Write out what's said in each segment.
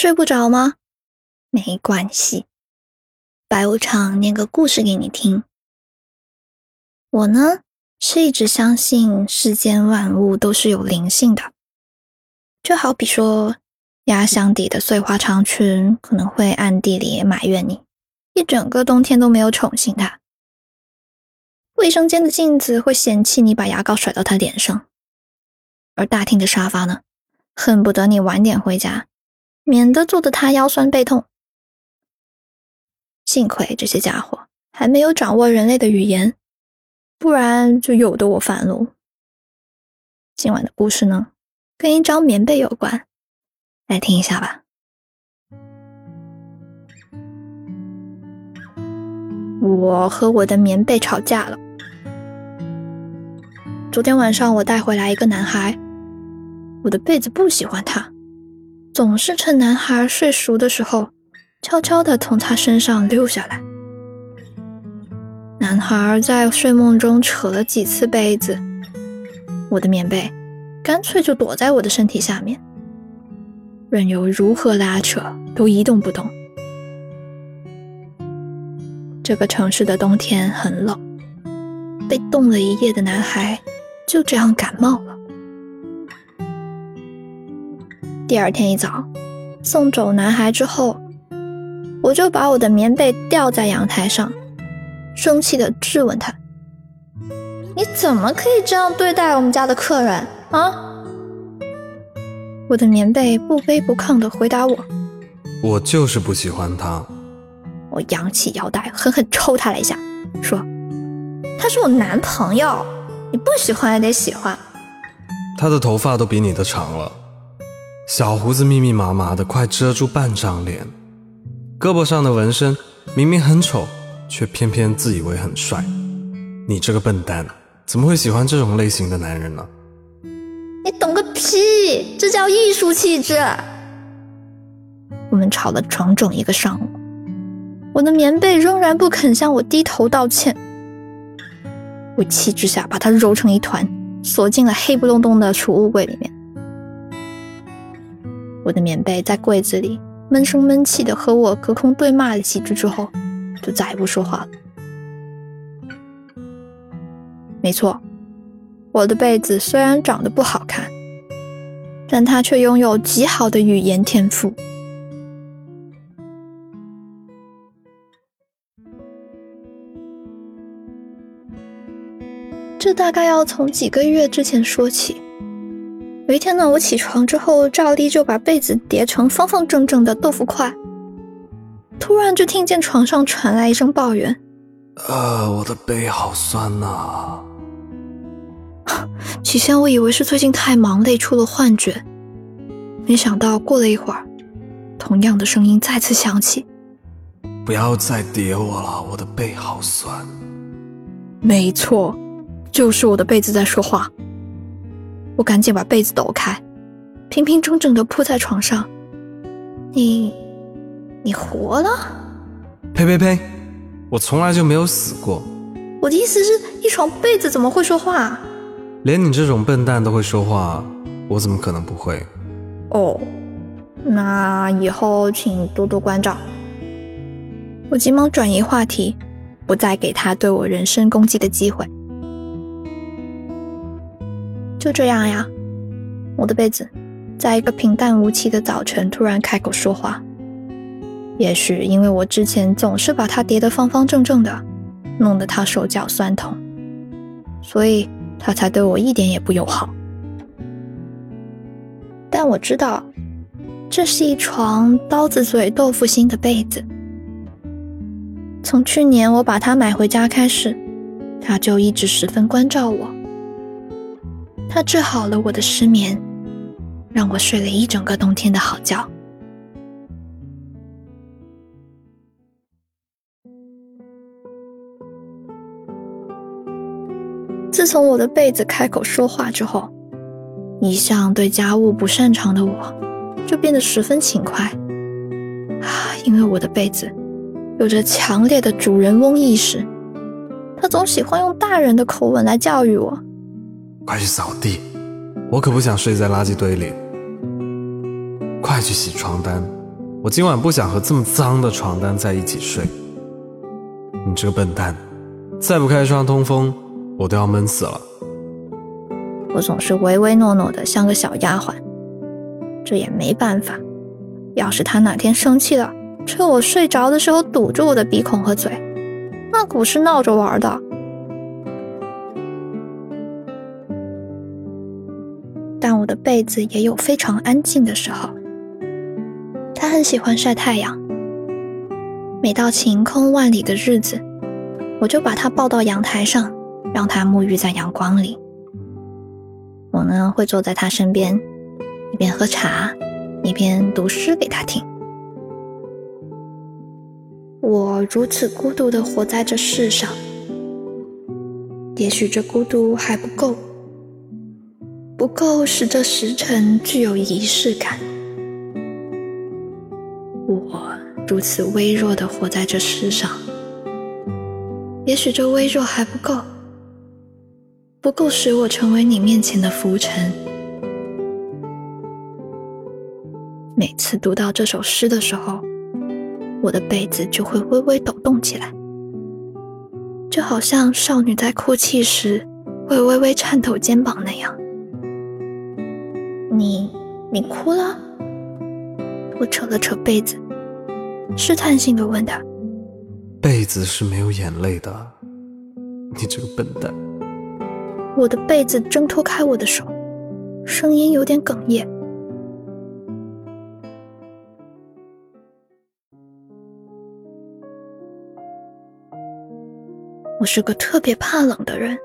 睡不着吗？没关系，白无常念个故事给你听。我呢，是一直相信世间万物都是有灵性的，就好比说，压箱底的碎花长裙可能会暗地里埋怨你，一整个冬天都没有宠幸它；卫生间的镜子会嫌弃你把牙膏甩到他脸上，而大厅的沙发呢，恨不得你晚点回家，免得坐得他腰酸背痛。幸亏这些家伙还没有掌握人类的语言。不然就有的我烦喽。今晚的故事呢，跟一张棉被有关，来听一下吧。我和我的棉被吵架了。昨天晚上我带回来一个男孩，我的被子不喜欢他，总是趁男孩睡熟的时候，悄悄的从他身上溜下来。男孩在睡梦中扯了几次被子，我的棉被干脆就躲在我的身体下面，任由如何拉扯都一动不动。这个城市的冬天很冷，被冻了一夜的男孩就这样感冒了。第二天一早，送走男孩之后，我就把我的棉被吊在阳台上。生气地质问他：“你怎么可以这样对待我们家的客人啊？”我的棉被不卑不亢的回答我：“我就是不喜欢他。”我扬起腰带，狠狠抽他了一下，说：“他是我男朋友，你不喜欢也得喜欢。”他的头发都比你的长了，小胡子密密麻麻的，快遮住半张脸，胳膊上的纹身明明很丑。却偏偏自以为很帅，你这个笨蛋，怎么会喜欢这种类型的男人呢？你懂个屁！这叫艺术气质。我们吵了整整一个上午，我的棉被仍然不肯向我低头道歉。我气之下把它揉成一团，锁进了黑不隆咚的储物柜里面。我的棉被在柜子里闷声闷气的和我隔空对骂了几句之后。就再也不说话了。没错，我的被子虽然长得不好看，但它却拥有极好的语言天赋。这大概要从几个月之前说起。有一天呢，我起床之后，照例就把被子叠成方方正正的豆腐块。突然就听见床上传来一声抱怨：“呃，我的背好酸呐！”起先我以为是最近太忙累出了幻觉，没想到过了一会儿，同样的声音再次响起：“不要再叠我了，我的背好酸。”没错，就是我的被子在说话。我赶紧把被子抖开，平平整整的铺在床上。你。你活了？呸呸呸！我从来就没有死过。我的意思是，一床被子怎么会说话？连你这种笨蛋都会说话，我怎么可能不会？哦，那以后请多多关照。我急忙转移话题，不再给他对我人身攻击的机会。就这样呀，我的被子，在一个平淡无奇的早晨突然开口说话。也许因为我之前总是把它叠得方方正正的，弄得他手脚酸痛，所以他才对我一点也不友好。但我知道，这是一床刀子嘴豆腐心的被子。从去年我把它买回家开始，他就一直十分关照我。他治好了我的失眠，让我睡了一整个冬天的好觉。自从我的被子开口说话之后，一向对家务不擅长的我，就变得十分勤快。啊，因为我的被子有着强烈的主人翁意识，他总喜欢用大人的口吻来教育我：“快去扫地，我可不想睡在垃圾堆里。快去洗床单，我今晚不想和这么脏的床单在一起睡。你这个笨蛋，再不开窗通风，我都要闷死了。我总是唯唯诺诺的，像个小丫鬟。这也没办法。要是他哪天生气了，趁我睡着的时候堵住我的鼻孔和嘴，那可不是闹着玩的。的被子也有非常安静的时候。他很喜欢晒太阳。每到晴空万里的日子，我就把他抱到阳台上，让他沐浴在阳光里。我呢，会坐在他身边，一边喝茶，一边读诗给他听。我如此孤独的活在这世上，也许这孤独还不够，不够使这时辰具有仪式感。我如此微弱的活在这世上，也许这微弱还不够。不够使我成为你面前的浮尘。每次读到这首诗的时候，我的被子就会微微抖动起来，就好像少女在哭泣时会微微颤抖肩膀那样。你，你哭了？我扯了扯被子，试探性的问他：“被子是没有眼泪的，你这个笨蛋。”我的被子挣脱开我的手，声音有点哽咽。我是个特别怕冷的人，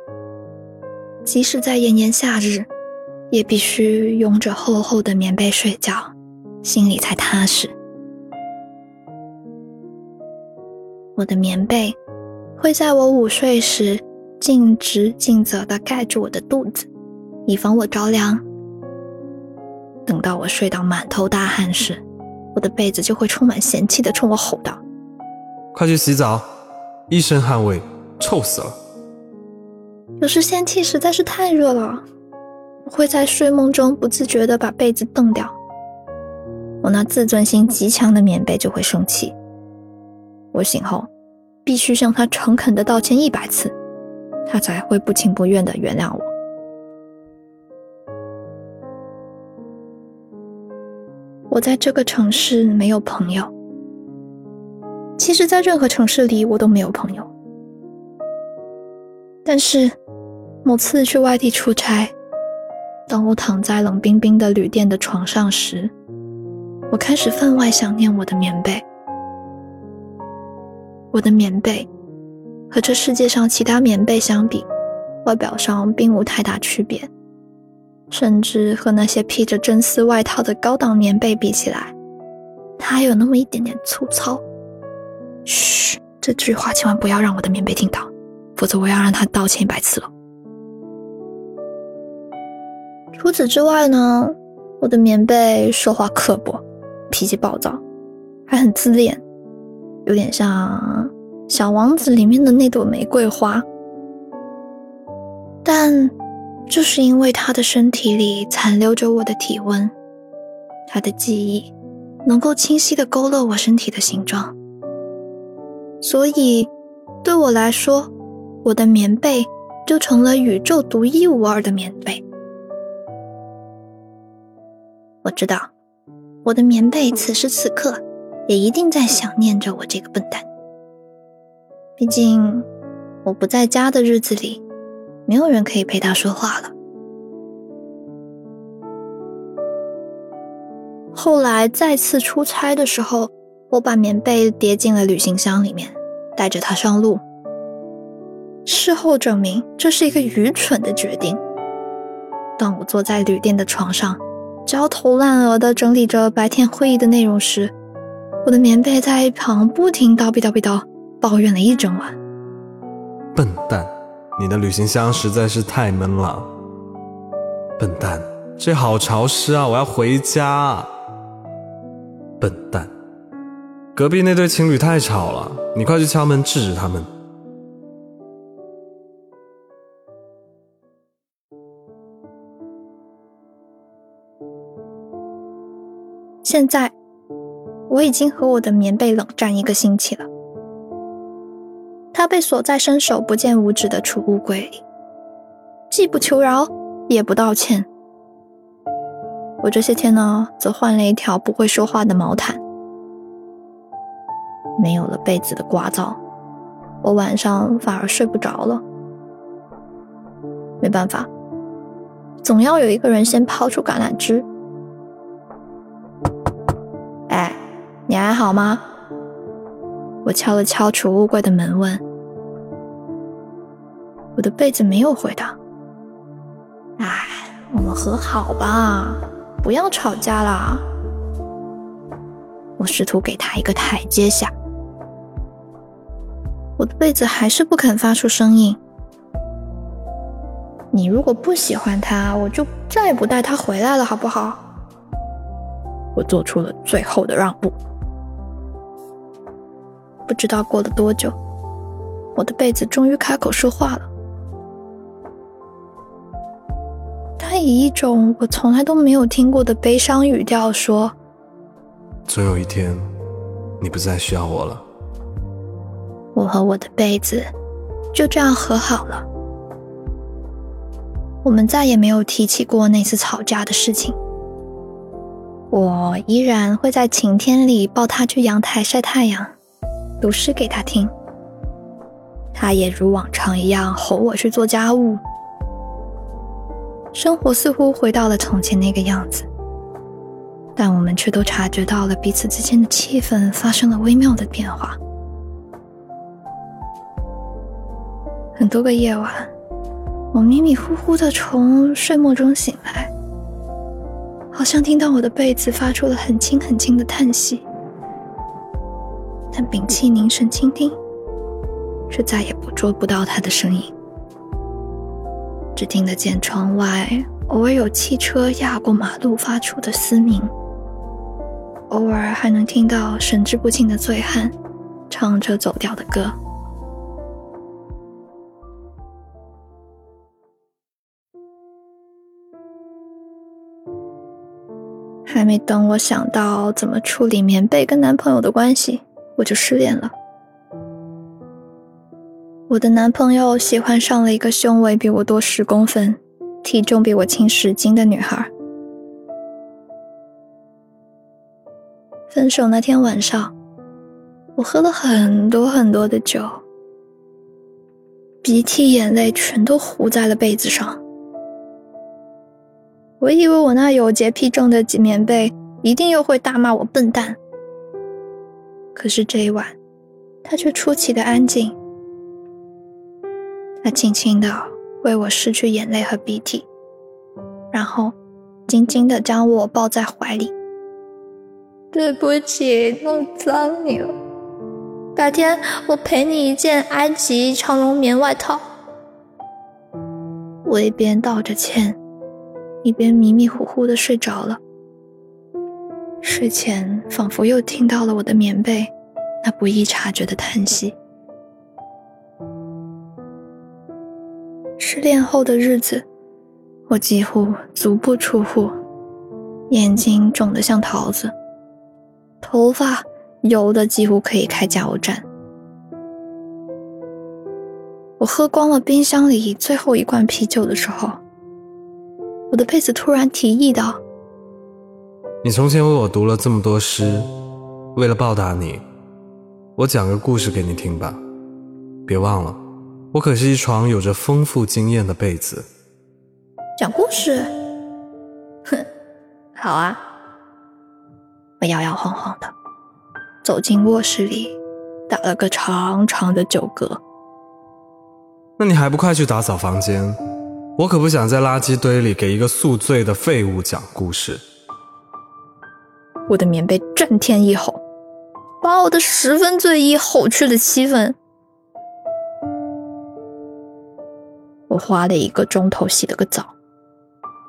即使在炎炎夏日，也必须拥着厚厚的棉被睡觉，心里才踏实。我的棉被会在我午睡时。尽职尽责地盖住我的肚子，以防我着凉。等到我睡到满头大汗时，我的被子就会充满嫌弃地冲我吼道：“快去洗澡，一身汗味，臭死了！”有时天气实在是太热了，我会在睡梦中不自觉地把被子蹬掉。我那自尊心极强的棉被就会生气。我醒后，必须向他诚恳地道歉一百次。他才会不情不愿的原谅我。我在这个城市没有朋友，其实，在任何城市里我都没有朋友。但是，某次去外地出差，当我躺在冷冰冰的旅店的床上时，我开始分外想念我的棉被，我的棉被。和这世界上其他棉被相比，外表上并无太大区别，甚至和那些披着真丝外套的高档棉被比起来，它还有那么一点点粗糙。嘘，这句话千万不要让我的棉被听到，否则我要让他道歉一百次了。除此之外呢，我的棉被说话刻薄，脾气暴躁，还很自恋，有点像。小王子里面的那朵玫瑰花，但就是因为他的身体里残留着我的体温，他的记忆能够清晰的勾勒我身体的形状，所以对我来说，我的棉被就成了宇宙独一无二的棉被。我知道，我的棉被此时此刻也一定在想念着我这个笨蛋。毕竟，我不在家的日子里，没有人可以陪他说话了。后来再次出差的时候，我把棉被叠进了旅行箱里面，带着它上路。事后证明，这是一个愚蠢的决定。当我坐在旅店的床上，焦头烂额的整理着白天会议的内容时，我的棉被在一旁不停叨逼叨逼叨。抱怨了一整晚。笨蛋，你的旅行箱实在是太闷了。笨蛋，这好潮湿啊！我要回家。笨蛋，隔壁那对情侣太吵了，你快去敲门制止他们。现在，我已经和我的棉被冷战一个星期了。它被锁在伸手不见五指的储物柜里，既不求饶，也不道歉。我这些天呢，则换了一条不会说话的毛毯。没有了被子的刮噪，我晚上反而睡不着了。没办法，总要有一个人先抛出橄榄枝。你还好吗？我敲了敲储物柜的门，问。我的被子没有回答。哎，我们和好吧，不要吵架啦。我试图给他一个台阶下。我的被子还是不肯发出声音。你如果不喜欢他，我就再也不带他回来了，好不好？我做出了最后的让步。不知道过了多久，我的被子终于开口说话了。他以一种我从来都没有听过的悲伤语调说：“总有一天，你不再需要我了。”我和我的被子就这样和好了。我们再也没有提起过那次吵架的事情。我依然会在晴天里抱他去阳台晒太阳，读诗给他听。他也如往常一样吼我去做家务。生活似乎回到了从前那个样子，但我们却都察觉到了彼此之间的气氛发生了微妙的变化。很多个夜晚，我迷迷糊糊的从睡梦中醒来，好像听到我的被子发出了很轻很轻的叹息，但屏气凝神倾听，却再也捕捉不到他的声音，只听得见窗外偶尔有汽车压过马路发出的嘶鸣，偶尔还能听到神志不清的醉汉唱着走调的歌。还没等我想到怎么处理棉被跟男朋友的关系，我就失恋了。我的男朋友喜欢上了一个胸围比我多十公分、体重比我轻十斤的女孩。分手那天晚上，我喝了很多很多的酒，鼻涕眼泪全都糊在了被子上。我以为我那有洁癖症的棉被一定又会大骂我笨蛋，可是这一晚，他却出奇的安静。他轻轻的为我拭去眼泪和鼻涕，然后紧紧的将我抱在怀里。对不起，弄脏你了。改天我赔你一件埃及长绒棉外套。我一边道着歉。一边迷迷糊糊的睡着了，睡前仿佛又听到了我的棉被那不易察觉的叹息。失恋后的日子，我几乎足不出户，眼睛肿得像桃子，头发油的几乎可以开加油站。我喝光了冰箱里最后一罐啤酒的时候。我的被子突然提议道：“你从前为我读了这么多诗，为了报答你，我讲个故事给你听吧。别忘了，我可是一床有着丰富经验的被子。”讲故事？哼，好啊！我摇摇晃晃的走进卧室里，打了个长长的酒嗝。那你还不快去打扫房间？我可不想在垃圾堆里给一个宿醉的废物讲故事。我的棉被震天一吼，把我的十分醉意吼去了七分。我花了一个钟头洗了个澡，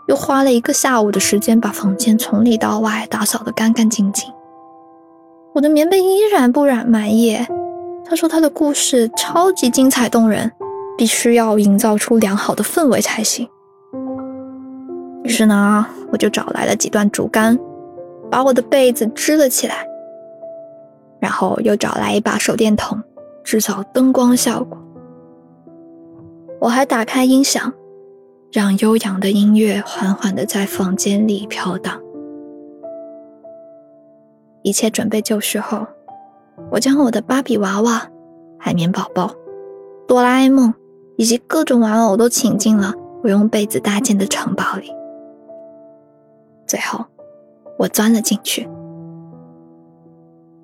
又花了一个下午的时间把房间从里到外打扫得干干净净。我的棉被依然不染满意。他说他的故事超级精彩动人。必须要营造出良好的氛围才行。于是呢，我就找来了几段竹竿，把我的被子支了起来，然后又找来一把手电筒，制造灯光效果。我还打开音响，让悠扬的音乐缓缓的在房间里飘荡。一切准备就绪后，我将我的芭比娃娃、海绵宝宝、哆啦 A 梦以及各种玩偶都请进了我用被子搭建的城堡里。最后，我钻了进去。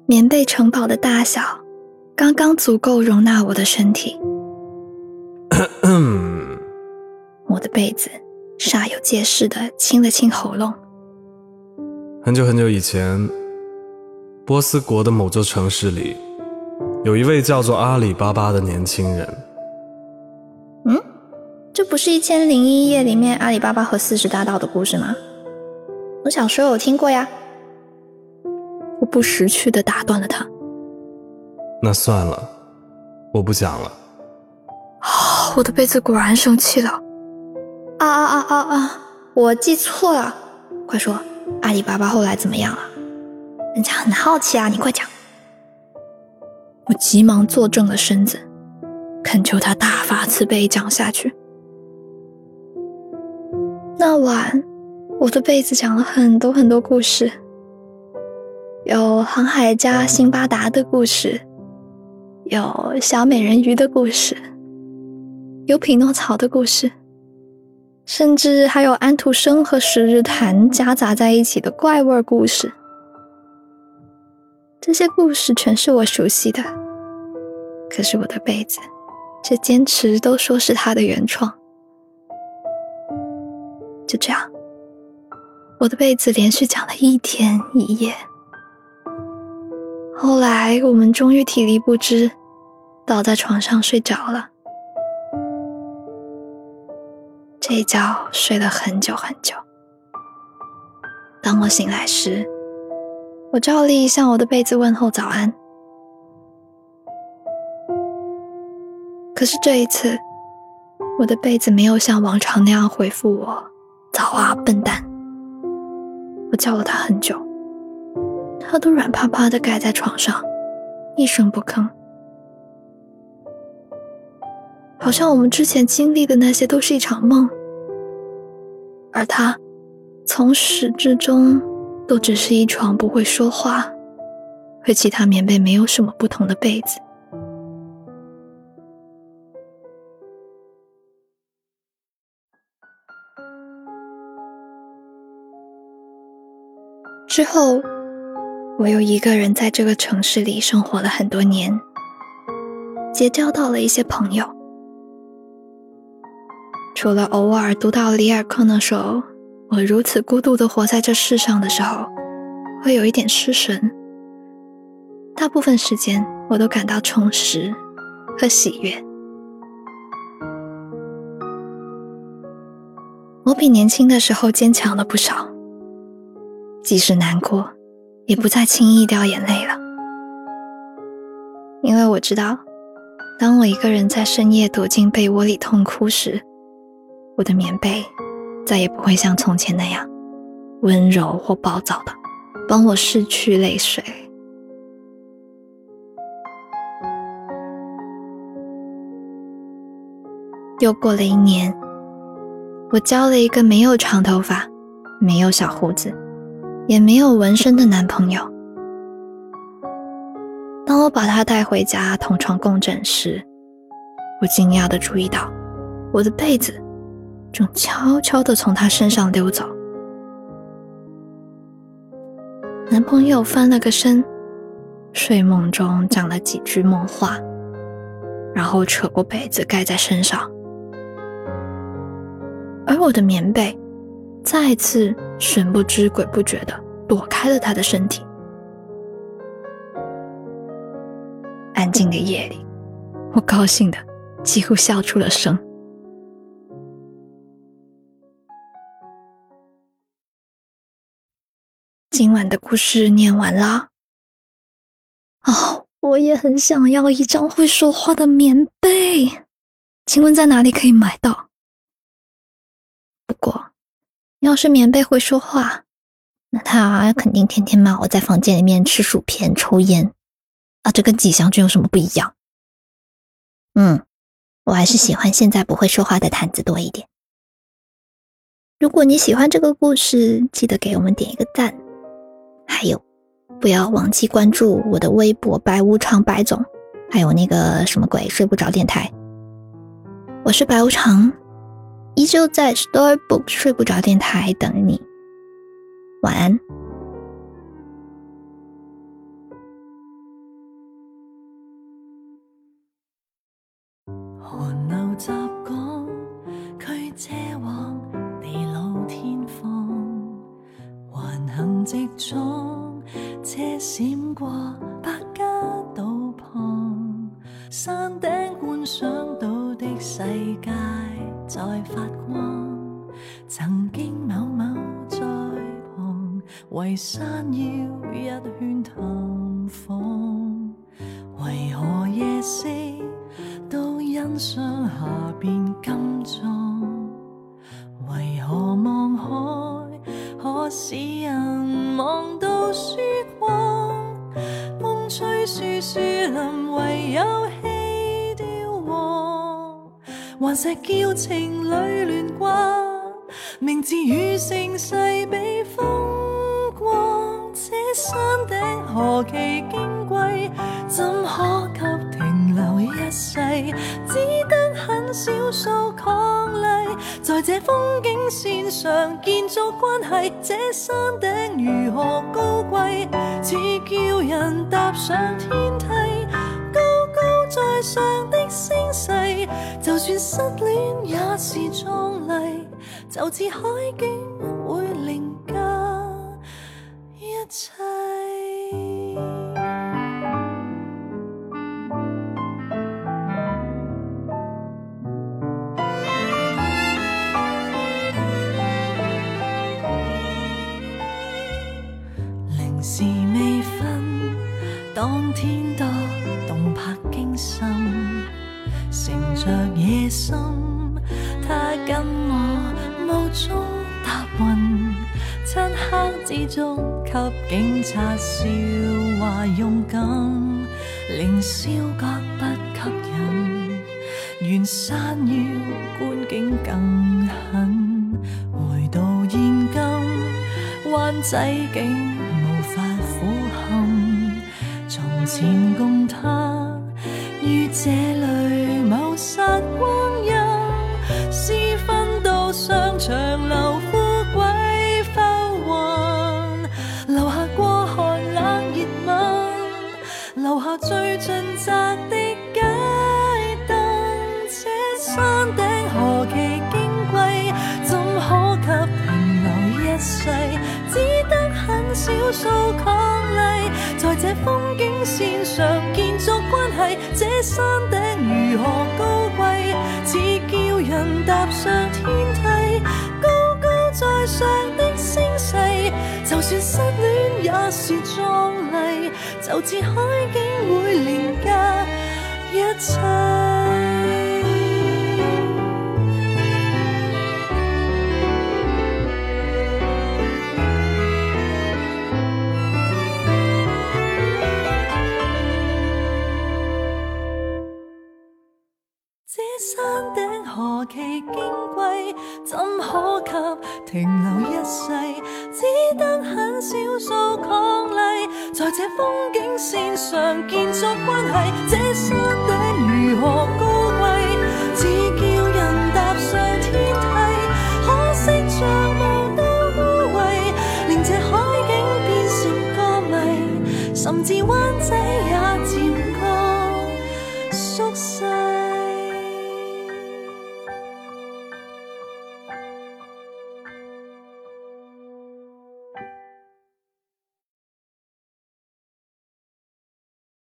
棉被城堡的大小刚刚足够容纳我的身体。我的被子煞有介事的清了清喉咙。很久很久以前，波斯国的某座城市里，有一位叫做阿里巴巴的年轻人。嗯，这不是《一千零一夜》里面阿里巴巴和四十大盗的故事吗？我小时候有听过呀。我不识趣的打断了他。那算了，我不讲了。啊！我的被子果然生气了。啊啊啊啊啊！我记错了，快说，阿里巴巴后来怎么样了？人家很好奇啊，你快讲。我急忙坐正了身子，恳求他大发慈悲讲下去。那晚，我的被子讲了很多很多故事。有航海家辛巴达的故事，有小美人鱼的故事，有匹诺曹的故事，甚至还有安徒生和十日谈夹杂在一起的怪味故事。这些故事全是我熟悉的，可是我的被子却坚持都说是他的原创。就这样，我的被子连续讲了一天一夜。后来，我们终于体力不支，倒在床上睡着了。这一觉睡了很久很久。当我醒来时，我照例向我的被子问候早安。可是这一次，我的被子没有像往常那样回复我：“早啊，笨蛋。”我叫了他很久。他都软趴趴的盖在床上，一声不吭，好像我们之前经历的那些都是一场梦，而他从始至终都只是一床不会说话、和其他棉被没有什么不同的被子。之后。我又一个人在这个城市里生活了很多年，结交到了一些朋友。除了偶尔读到里尔克那首“我如此孤独的活在这世上”的时候，会有一点失神，大部分时间我都感到充实和喜悦。我比年轻的时候坚强了不少，即使难过。也不再轻易掉眼泪了，因为我知道，当我一个人在深夜躲进被窝里痛哭时，我的棉被再也不会像从前那样温柔或暴躁的帮我拭去泪水。又过了一年，我交了一个没有长头发、没有小胡子。也没有纹身的男朋友。当我把他带回家同床共枕时，我惊讶的注意到，我的被子正悄悄的从他身上溜走。男朋友翻了个身，睡梦中讲了几句梦话，然后扯过被子盖在身上，而我的棉被。再次神不知鬼不觉的躲开了他的身体。安静的夜里，我高兴的几乎笑出了声。今晚的故事念完啦。哦，我也很想要一张会说话的棉被，请问在哪里可以买到？不过。要是棉被会说话，那他肯定天天骂我在房间里面吃薯片、抽烟，啊，这跟吉祥君有什么不一样？嗯，我还是喜欢现在不会说话的毯子多一点。如果你喜欢这个故事，记得给我们点一个赞。还有，不要忘记关注我的微博“白无常白总”，还有那个什么鬼睡不着电台。我是白无常，依旧在 Storybook 睡不着电台等你。晚安。寒流袭港，驱遮网，地老天荒，还行直撞，车闪过百家道旁，山顶观赏到的世界在发光。曾经某某在旁，围山绕一圈探访，为何夜色都欣赏下边金顽石叫情侣乱挂，名字与盛世比风光。这山顶何其矜贵，怎可给停留一世？只得很少数伉俪，在这风景线上建筑关系。这山顶如何高贵，似叫人踏上天梯。高高在上的，就算失恋也是壮丽，就似海景会凌驾一切。当天多动魄惊心，乘着野心，他跟我雾中搭云，漆黑之中给警察笑话勇敢，凌霄阁不吸引，远山腰观景更狠，回到现今，湾仔景。前共他于这最尽责的街灯。这山顶何其矜贵，怎可给停留一世？只得很少数伉俪，在这风景。线上建筑关系，这山顶如何高贵，似叫人踏上天梯。高高在上的声势，就算失恋也是壮丽，就似海景会连驾一切。何其矜贵，怎可给停留一世？只得很少数伉俪，在这风景线上建筑关系。这山顶如何高贵，只叫人踏上天梯。可惜像雾都污秽，令这海景变成个谜，甚至湾仔